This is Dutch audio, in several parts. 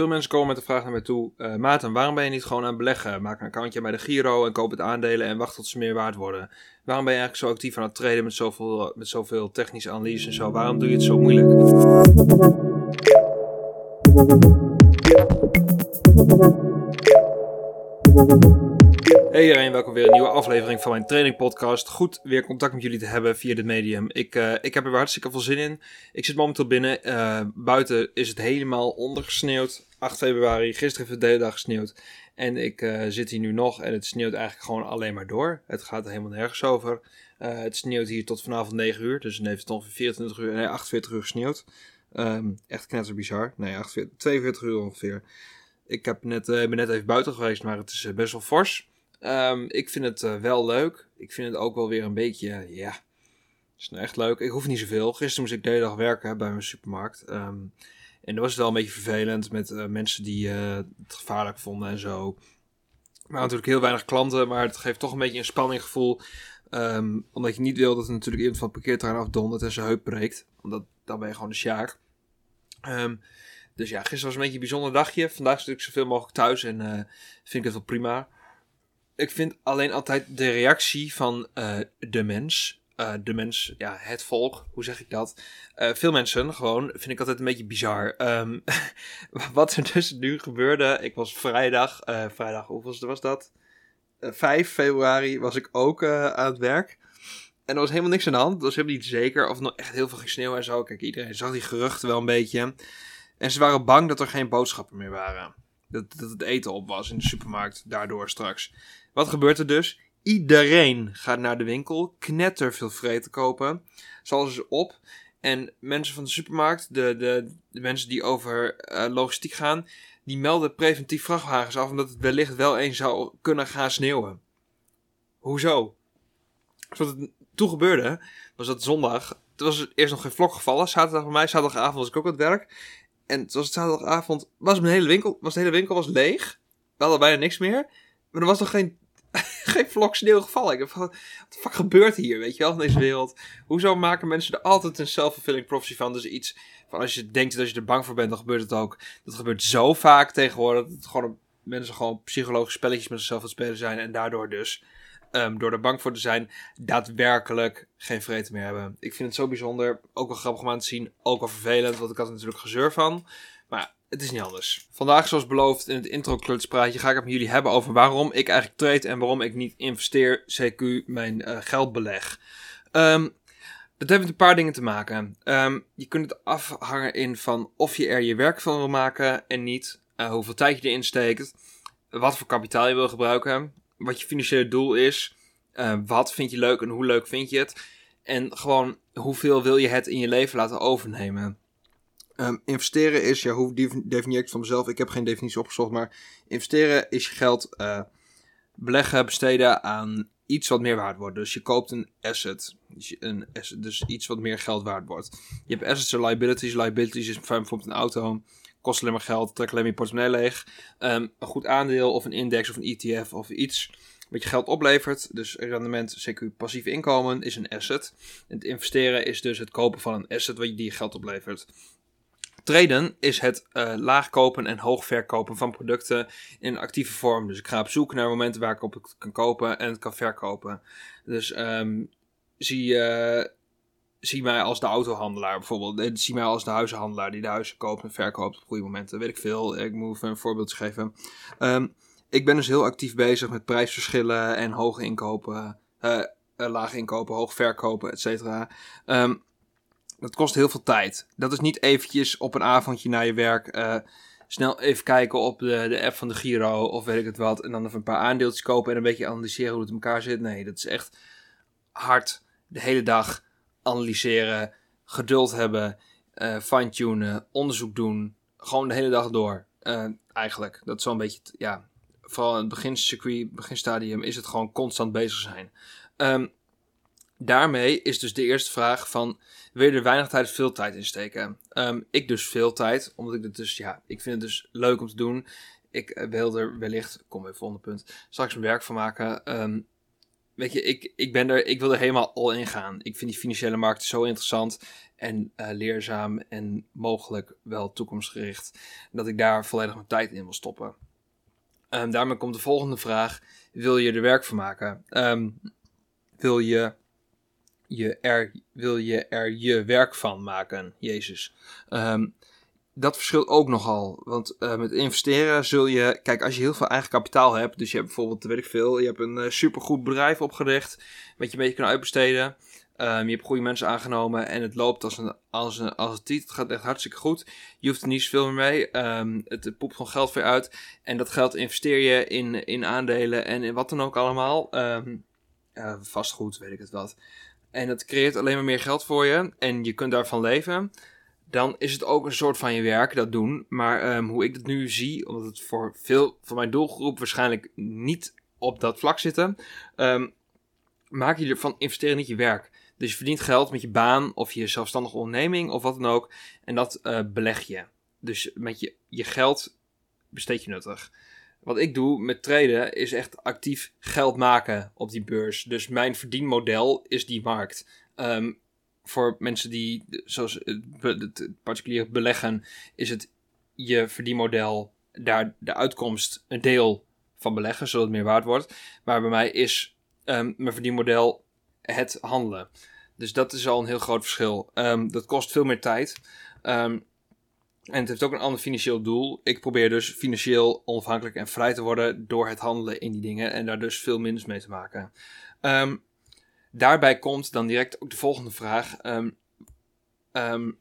Veel mensen komen met de vraag naar mij toe: uh, Maarten, waarom ben je niet gewoon aan beleggen? Maak een accountje bij de Giro en koop het aandelen en wacht tot ze meer waard worden. Waarom ben je eigenlijk zo actief aan het traden met zoveel, met zoveel technische analyse en zo? Waarom doe je het zo moeilijk? Hey iedereen, welkom weer een nieuwe aflevering van mijn training podcast. Goed weer contact met jullie te hebben via dit medium. Ik, uh, ik heb er hartstikke veel zin in. Ik zit momenteel binnen. Buiten is het helemaal ondergesneeuwd. 8 februari, gisteren heeft de hele dag gesneeuwd. En ik uh, zit hier nu nog en het sneeuwt eigenlijk gewoon alleen maar door. Het gaat er helemaal nergens over. het sneeuwt hier tot vanavond 9 uur. Dus dan heeft het ongeveer 24 uur, nee 48 uur gesneeuwd. Um, echt knetter bizar. Nee, 48, 42 uur ongeveer. Ik heb net, ben net even buiten geweest, maar het is best wel fors. Um, ik vind het wel leuk. Ik vind het ook wel weer een beetje, ja, het is nou echt leuk. Ik hoef niet zoveel. Gisteren moest ik de hele dag werken bij mijn supermarkt. Um, en dat was wel een beetje vervelend met uh, mensen die uh, het gevaarlijk vonden en zo. Maar natuurlijk heel weinig klanten, maar het geeft toch een beetje een spanninggevoel. Um, omdat je niet wil dat er natuurlijk iemand van het parkeerterrein afdondert en zijn heup breekt. Omdat dan ben je gewoon de sjaak. Um, dus ja, gisteren was een beetje een bijzonder dagje. Vandaag zit ik zoveel mogelijk thuis en vind ik het wel prima ik vind alleen altijd de reactie van de mens. Uh, de mens, ja, het volk, hoe zeg ik dat? Uh, veel mensen gewoon, vind ik altijd een beetje bizar. Um, wat er dus nu gebeurde, ik was vrijdag, vrijdag, hoeveel was dat? 5 februari was ik ook aan het werk. En er was helemaal niks aan de hand. Dat was helemaal niet zeker of er nog echt heel veel ging sneeuwen en zo. Kijk, iedereen zag die geruchten wel een beetje. En ze waren bang dat er geen boodschappen meer waren. Dat, dat het eten op was in de supermarkt, daardoor straks. Wat gebeurt er dus? Iedereen gaat naar de winkel, knetter veel vreten kopen, zal ze op. En mensen van de supermarkt, de, de, de mensen die over uh, logistiek gaan, die melden preventief vrachtwagens af omdat het wellicht wel eens zou kunnen gaan sneeuwen. Hoezo? Wat het toen gebeurde, was dat zondag. Er was eerst nog geen vlok gevallen. Zaterdag bij mij, zaterdagavond was ik ook aan het werk. En het was zaterdagavond, was mijn hele winkel, was de hele winkel was leeg. We hadden bijna niks meer. Maar er was nog geen geen vlok sneeuw gevallen. Ik wat de fuck gebeurt hier, weet je wel, in deze wereld? Hoezo maken mensen er altijd een self-fulfilling prophecy van? Dus iets van als je denkt dat je er bang voor bent, dan gebeurt het ook. Dat gebeurt zo vaak tegenwoordig, dat het gewoon mensen gewoon psychologische spelletjes met zichzelf aan het spelen zijn. En daardoor dus, um, door er bang voor te zijn, daadwerkelijk geen vrede meer hebben. Ik vind het zo bijzonder, ook wel grappig om aan te zien, ook wel vervelend, want ik had er natuurlijk gezeur van. Maar het is niet anders. Vandaag, zoals beloofd in het intro klutspraatje, ga ik het met jullie hebben over waarom ik eigenlijk trade en waarom ik niet investeer, CQ, mijn uh, geld beleg. Um, dat heeft met een paar dingen te maken. Um, je kunt het afhangen in van of je er je werk van wil maken en niet. Uh, hoeveel tijd je erin steekt. Wat voor kapitaal je wil gebruiken. Wat je financiële doel is. Uh, wat vind je leuk en hoe leuk vind je het. En gewoon hoeveel wil je het in je leven laten overnemen. Um, investeren is, ja, hoe definieer ik het van mezelf? Ik heb geen definitie opgezocht, maar investeren is je geld uh, beleggen, besteden aan iets wat meer waard wordt. Dus je koopt een asset, dus, een asset, dus iets wat meer geld waard wordt. Je hebt assets en liabilities. Liabilities is bijvoorbeeld een auto, kost alleen maar geld, trekt alleen maar je portemonnee leeg. Um, een goed aandeel of een index of een ETF of iets wat je geld oplevert. Dus rendement, CQ passief inkomen, is een asset. En het investeren is dus het kopen van een asset wat je die geld oplevert. Traden is het uh, laag kopen en hoog verkopen van producten in actieve vorm. Dus ik ga op zoek naar momenten waar ik op het kan kopen en het kan verkopen. Dus um, zie, uh, zie mij als de autohandelaar bijvoorbeeld. Eh, zie mij als de huizenhandelaar die de huizen koopt en verkoopt op goede momenten. Weet ik veel. Ik moet even een voorbeeld geven. Um, ik ben dus heel actief bezig met prijsverschillen en hoge inkopen. Laag inkopen, hoog verkopen, et cetera. Um, dat kost heel veel tijd. Dat is niet eventjes op een avondje na je werk uh, snel even kijken op de, de app van de Giro of weet ik het wat. En dan even een paar aandeeltjes kopen en een beetje analyseren hoe het in elkaar zit. Nee, dat is echt hard de hele dag analyseren, geduld hebben, uh, fine-tunen, onderzoek doen. Gewoon de hele dag door. Uh, eigenlijk. Dat is zo'n beetje, ja, vooral in het begincircuit, beginstadium, is het gewoon constant bezig zijn. Um, daarmee is dus de eerste vraag van, wil je er weinig tijd veel tijd in steken? Um, ik dus veel tijd, omdat ik het dus, ja, ik vind het dus leuk om te doen. Ik eh, wil er wellicht, kom even onder punt, straks mijn werk van maken. Um, weet je, ik, ik ben er, ik wil er helemaal al in gaan. Ik vind die financiële markt zo interessant en uh, leerzaam en mogelijk wel toekomstgericht. Dat ik daar volledig mijn tijd in wil stoppen. Um, daarmee komt de volgende vraag. Wil je er werk van maken? Wil, je, je er, wil je er je werk van maken, Jezus? Um, dat verschilt ook nogal. Want uh, met investeren zul je. Kijk, als je heel veel eigen kapitaal hebt. Dus je hebt bijvoorbeeld, weet ik veel. Je hebt een uh, supergoed bedrijf opgericht. Wat je een beetje kan uitbesteden. Um, je hebt goede mensen aangenomen. En het loopt als een, als als het Het gaat echt hartstikke goed. Je hoeft er niet zoveel meer mee. Um, het, poept gewoon geld je uit. En dat geld investeer je in, in aandelen. En in wat dan ook allemaal. Um, uh, vastgoed, weet ik het wat. En dat creëert alleen maar meer geld voor je. En je kunt daarvan leven dan is het ook een soort van je werk dat doen. Maar um, hoe ik dat nu zie, omdat het voor veel van mijn doelgroep waarschijnlijk niet op dat vlak zitten, um, maak je ervan investeren niet je werk. Dus je verdient geld met je baan of je zelfstandige onderneming of wat dan ook. En dat uh, beleg je. Dus met je, je geld besteed je nuttig. Wat ik doe met traden is echt actief geld maken op die beurs. Dus mijn verdienmodel is die markt. Um, voor mensen die, zoals het particulier beleggen, is het je verdienmodel daar de uitkomst een deel van beleggen, zodat het meer waard wordt. Maar bij mij is um, mijn verdienmodel het handelen. Dus dat is al een heel groot verschil. Um, dat kost veel meer tijd. En het heeft ook een ander financieel doel. Ik probeer dus financieel onafhankelijk en vrij te worden door het handelen in die dingen en daar dus veel minder mee te maken. Um, Daarbij komt dan direct ook de volgende vraag. Um, um,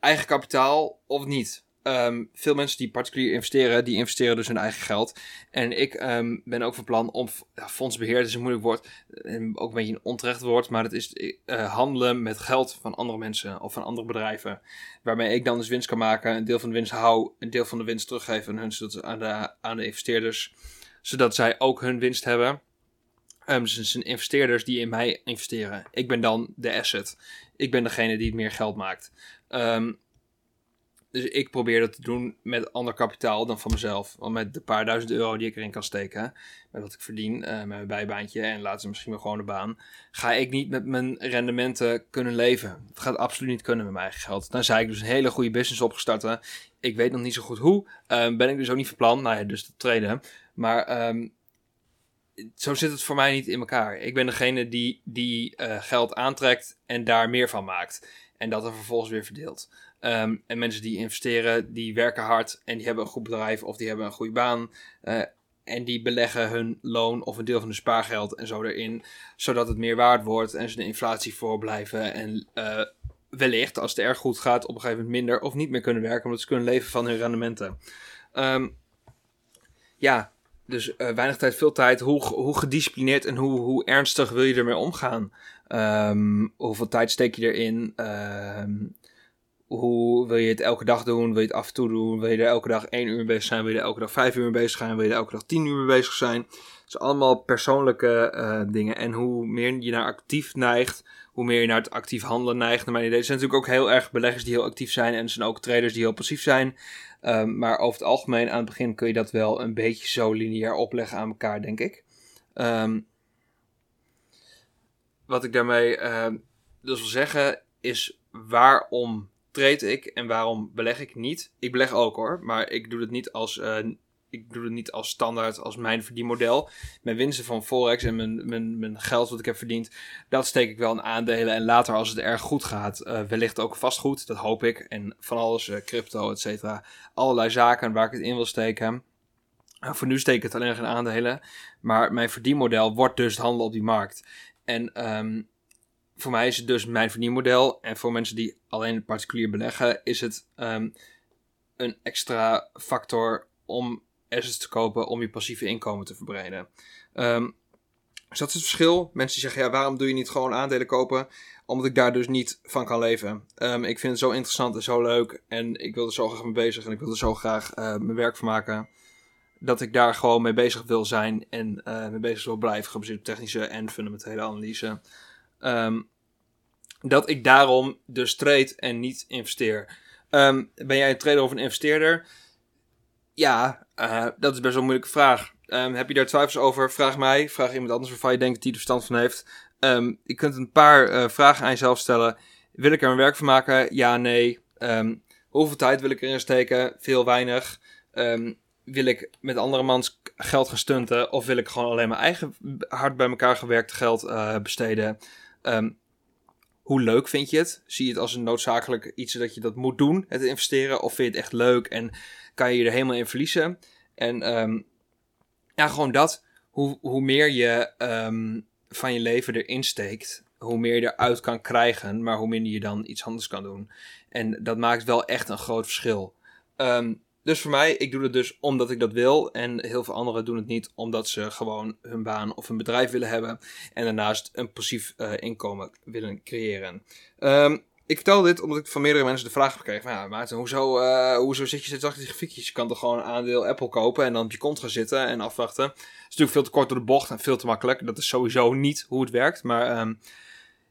eigen kapitaal of niet? Um, veel mensen die particulier investeren, die investeren dus hun eigen geld. En ik ben ook van plan om, ja, fondsbeheer is een moeilijk woord, en ook een beetje een onterecht woord, maar het is uh, handelen met geld van andere mensen of van andere bedrijven. Waarmee ik dan dus winst kan maken, een deel van de winst hou, een deel van de winst teruggeven aan, hun, de, aan de investeerders. Zodat zij ook hun winst hebben. Um, dus het zijn investeerders die in mij investeren. Ik ben dan de asset. Ik ben degene die het meer geld maakt. Um, dus ik probeer dat te doen met ander kapitaal dan van mezelf. Want met de paar duizend euro die ik erin kan steken, met wat ik verdien, uh, met mijn bijbaantje en later misschien wel gewoon de baan, ga ik niet met mijn rendementen kunnen leven. Het gaat absoluut niet kunnen met mijn eigen geld. Dan zei ik dus een hele goede business opgestarten. Ik weet nog niet zo goed hoe. Um, ben ik dus ook niet van plan. Nou ja, dus te treden. Maar um, zo zit het voor mij niet in elkaar. Ik ben degene die, die uh, geld aantrekt en daar meer van maakt. En dat er vervolgens weer verdeelt. Um, en mensen die investeren, die werken hard en die hebben een goed bedrijf of die hebben een goede baan. Uh, en die beleggen hun loon of een deel van hun spaargeld en zo erin. Zodat het meer waard wordt en ze de inflatie voorblijven. En uh, wellicht, als het erg goed gaat, op een gegeven moment minder of niet meer kunnen werken. Omdat ze kunnen leven van hun rendementen. Um, ja, dus uh, weinig tijd, veel tijd. Hoe, hoe gedisciplineerd en hoe, hoe ernstig wil je ermee omgaan? Um, hoeveel tijd steek je erin? Hoe wil je het elke dag doen? Wil je het af en toe doen? Wil je er elke dag één uur mee bezig zijn? Wil je er elke dag vijf uur mee bezig zijn? Wil je er elke dag tien uur mee bezig zijn? Het zijn allemaal persoonlijke uh, dingen. En hoe meer je naar actief neigt, hoe meer je naar het actief handelen neigt. Naar mijn idee. Er zijn natuurlijk ook heel erg beleggers die heel actief zijn. En er zijn ook traders die heel passief zijn. Um, maar over het algemeen aan het begin kun je dat wel een beetje zo lineair opleggen aan elkaar, denk ik. Um, wat ik daarmee uh, dus wil zeggen is waarom trade ik en waarom beleg ik niet? Ik beleg ook hoor, maar ik doe het niet als uh, ik doe het niet als standaard, als mijn verdienmodel. Mijn winsten van Forex en mijn, mijn, mijn geld wat ik heb verdiend, dat steek ik wel in aandelen. En later, als het erg goed gaat, uh, wellicht ook vastgoed. Dat hoop ik. En van alles, uh, crypto, et cetera. Allerlei zaken waar ik het in wil steken. Voor nu steek ik het alleen nog in aandelen. Maar mijn verdienmodel wordt dus handelen op die markt. En um, voor mij is het dus mijn verdienmodel. En voor mensen die alleen particulier beleggen, is het um, een extra factor om assets te kopen om je passieve inkomen te verbreden. Um, dus dat is het verschil. Mensen zeggen, ja, waarom doe je niet gewoon aandelen kopen? Omdat ik daar dus niet van kan leven. Um, ik vind het zo interessant en zo leuk. En ik wil er zo graag mee bezig. En ik wil er zo graag uh, mijn werk van maken. Dat ik daar gewoon mee bezig wil zijn. En uh, mee bezig wil blijven. Gebaseerd op technische en fundamentele analyse. Um, dat ik daarom dus trade en niet investeer. Um, ben jij een trader of een investeerder? Ja, uh, dat is best wel een moeilijke vraag. Ehm, heb je daar twijfels over? Vraag mij. Vraag iemand anders waarvan je denkt dat hij er verstand van heeft. Ehm, je kunt een paar eh, vragen aan jezelf stellen. Wil ik er mijn werk van maken? Ja, nee. Ehm, hoeveel tijd wil ik erin steken? Veel, weinig. wil ik met andere mans geld gaan stunten? Of wil ik gewoon alleen mijn eigen hard bij elkaar gewerkt geld uh, besteden? Hoe leuk vind je het? Zie je het als een noodzakelijk iets dat je dat moet doen, het investeren? Of vind je het echt leuk en kan je je er helemaal in verliezen? En ja, gewoon dat. Hoe, hoe meer je um, van je leven erin steekt, hoe meer je eruit kan krijgen, maar hoe minder je dan iets anders kan doen. En dat maakt wel echt een groot verschil. Um, dus voor mij, ik doe het dus omdat ik dat wil. En heel veel anderen doen het niet omdat ze gewoon hun baan of hun bedrijf willen hebben. En daarnaast een passief uh, inkomen willen creëren. Um, ik vertel dit omdat ik van meerdere mensen de vraag heb gekregen. Ja, Maarten, hoezo, uh, hoezo zit je steeds achter die grafiekjes? Je kan toch gewoon een aandeel Apple kopen en dan op je kont gaan zitten en afwachten. Het is natuurlijk veel te kort door de bocht en veel te makkelijk. Dat is sowieso niet hoe het werkt. Maar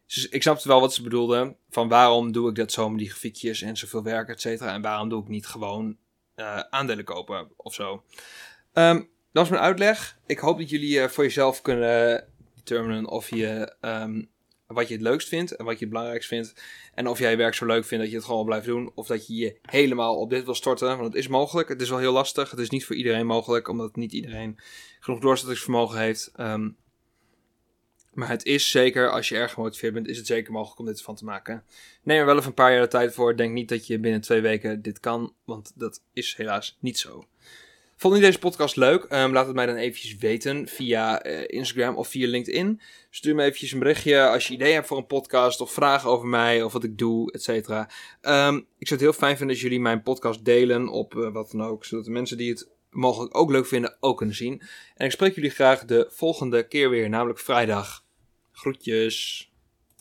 dus ik snapte wel wat ze bedoelden. Van waarom doe ik dat zo met die grafiekjes en zoveel werk, et cetera. En waarom doe ik niet gewoon uh, aandelen kopen of zo. Um, dat was mijn uitleg. Ik hoop dat jullie uh, voor jezelf kunnen determinen of je um, wat je het leukst vindt en wat je het belangrijkst vindt. En of jij je werk zo leuk vindt dat je het gewoon blijft doen. Of dat je je helemaal op dit wil storten. Want het is mogelijk. Het is wel heel lastig. Het is niet voor iedereen mogelijk. Omdat niet iedereen genoeg doorzettingsvermogen heeft. Um, maar het is zeker, als je erg gemotiveerd bent, is het zeker mogelijk om dit van te maken. Neem er wel even een paar jaar de tijd voor. Denk niet dat je binnen twee weken dit kan. Want dat is helaas niet zo. Vond je deze podcast leuk? Um, laat het mij dan eventjes weten via uh, Instagram of via LinkedIn. Stuur me eventjes een berichtje als je ideeën hebt voor een podcast of vragen over mij of wat ik doe, et cetera. Um, ik zou het heel fijn vinden als jullie mijn podcast delen op uh, wat dan ook, zodat de mensen die het mogelijk ook leuk vinden ook kunnen zien. En ik spreek jullie graag de volgende keer weer, namelijk vrijdag. Groetjes.